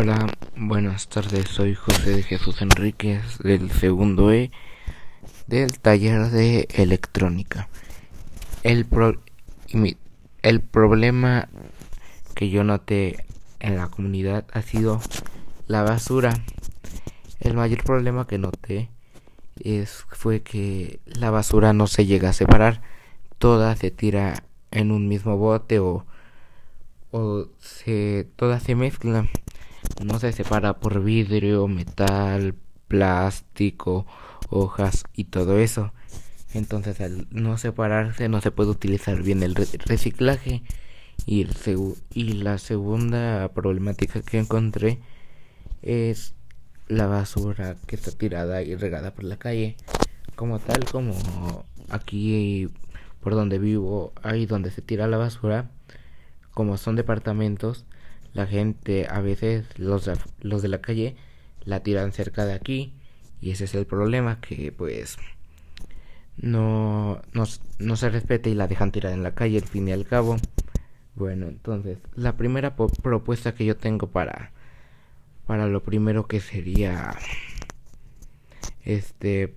Hola, buenas tardes, soy José de Jesús Enríquez del segundo E del taller de electrónica. El, el problema que yo noté en la comunidad ha sido la basura. El mayor problema que noté es, fue que la basura no se llega a separar, toda se tira en un mismo bote o, o se, toda se mezcla no se separa por vidrio, metal, plástico, hojas y todo eso. Entonces al no separarse no se puede utilizar bien el reciclaje. Y, el y la segunda problemática que encontré es la basura que está tirada y regada por la calle. Como tal, como aquí por donde vivo, ahí donde se tira la basura, como son departamentos, la gente a veces los de, los de la calle la tiran cerca de aquí y ese es el problema que pues no, no, no se respeta y la dejan tirada en la calle al fin y al cabo. Bueno entonces la primera propuesta que yo tengo para para lo primero que sería este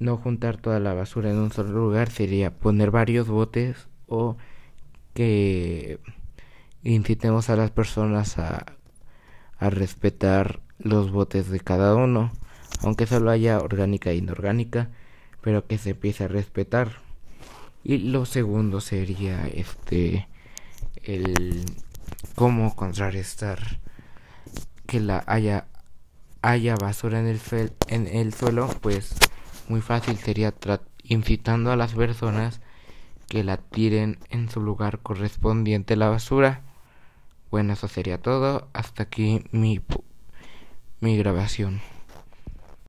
no juntar toda la basura en un solo lugar sería poner varios botes o que incitemos a las personas a, a respetar los botes de cada uno, aunque solo haya orgánica e inorgánica, pero que se empiece a respetar. Y lo segundo sería este el cómo contrarrestar que la haya haya basura en el en el suelo, pues muy fácil sería incitando a las personas que la tiren en su lugar correspondiente la basura bueno, eso sería todo. Hasta aquí mi, mi grabación.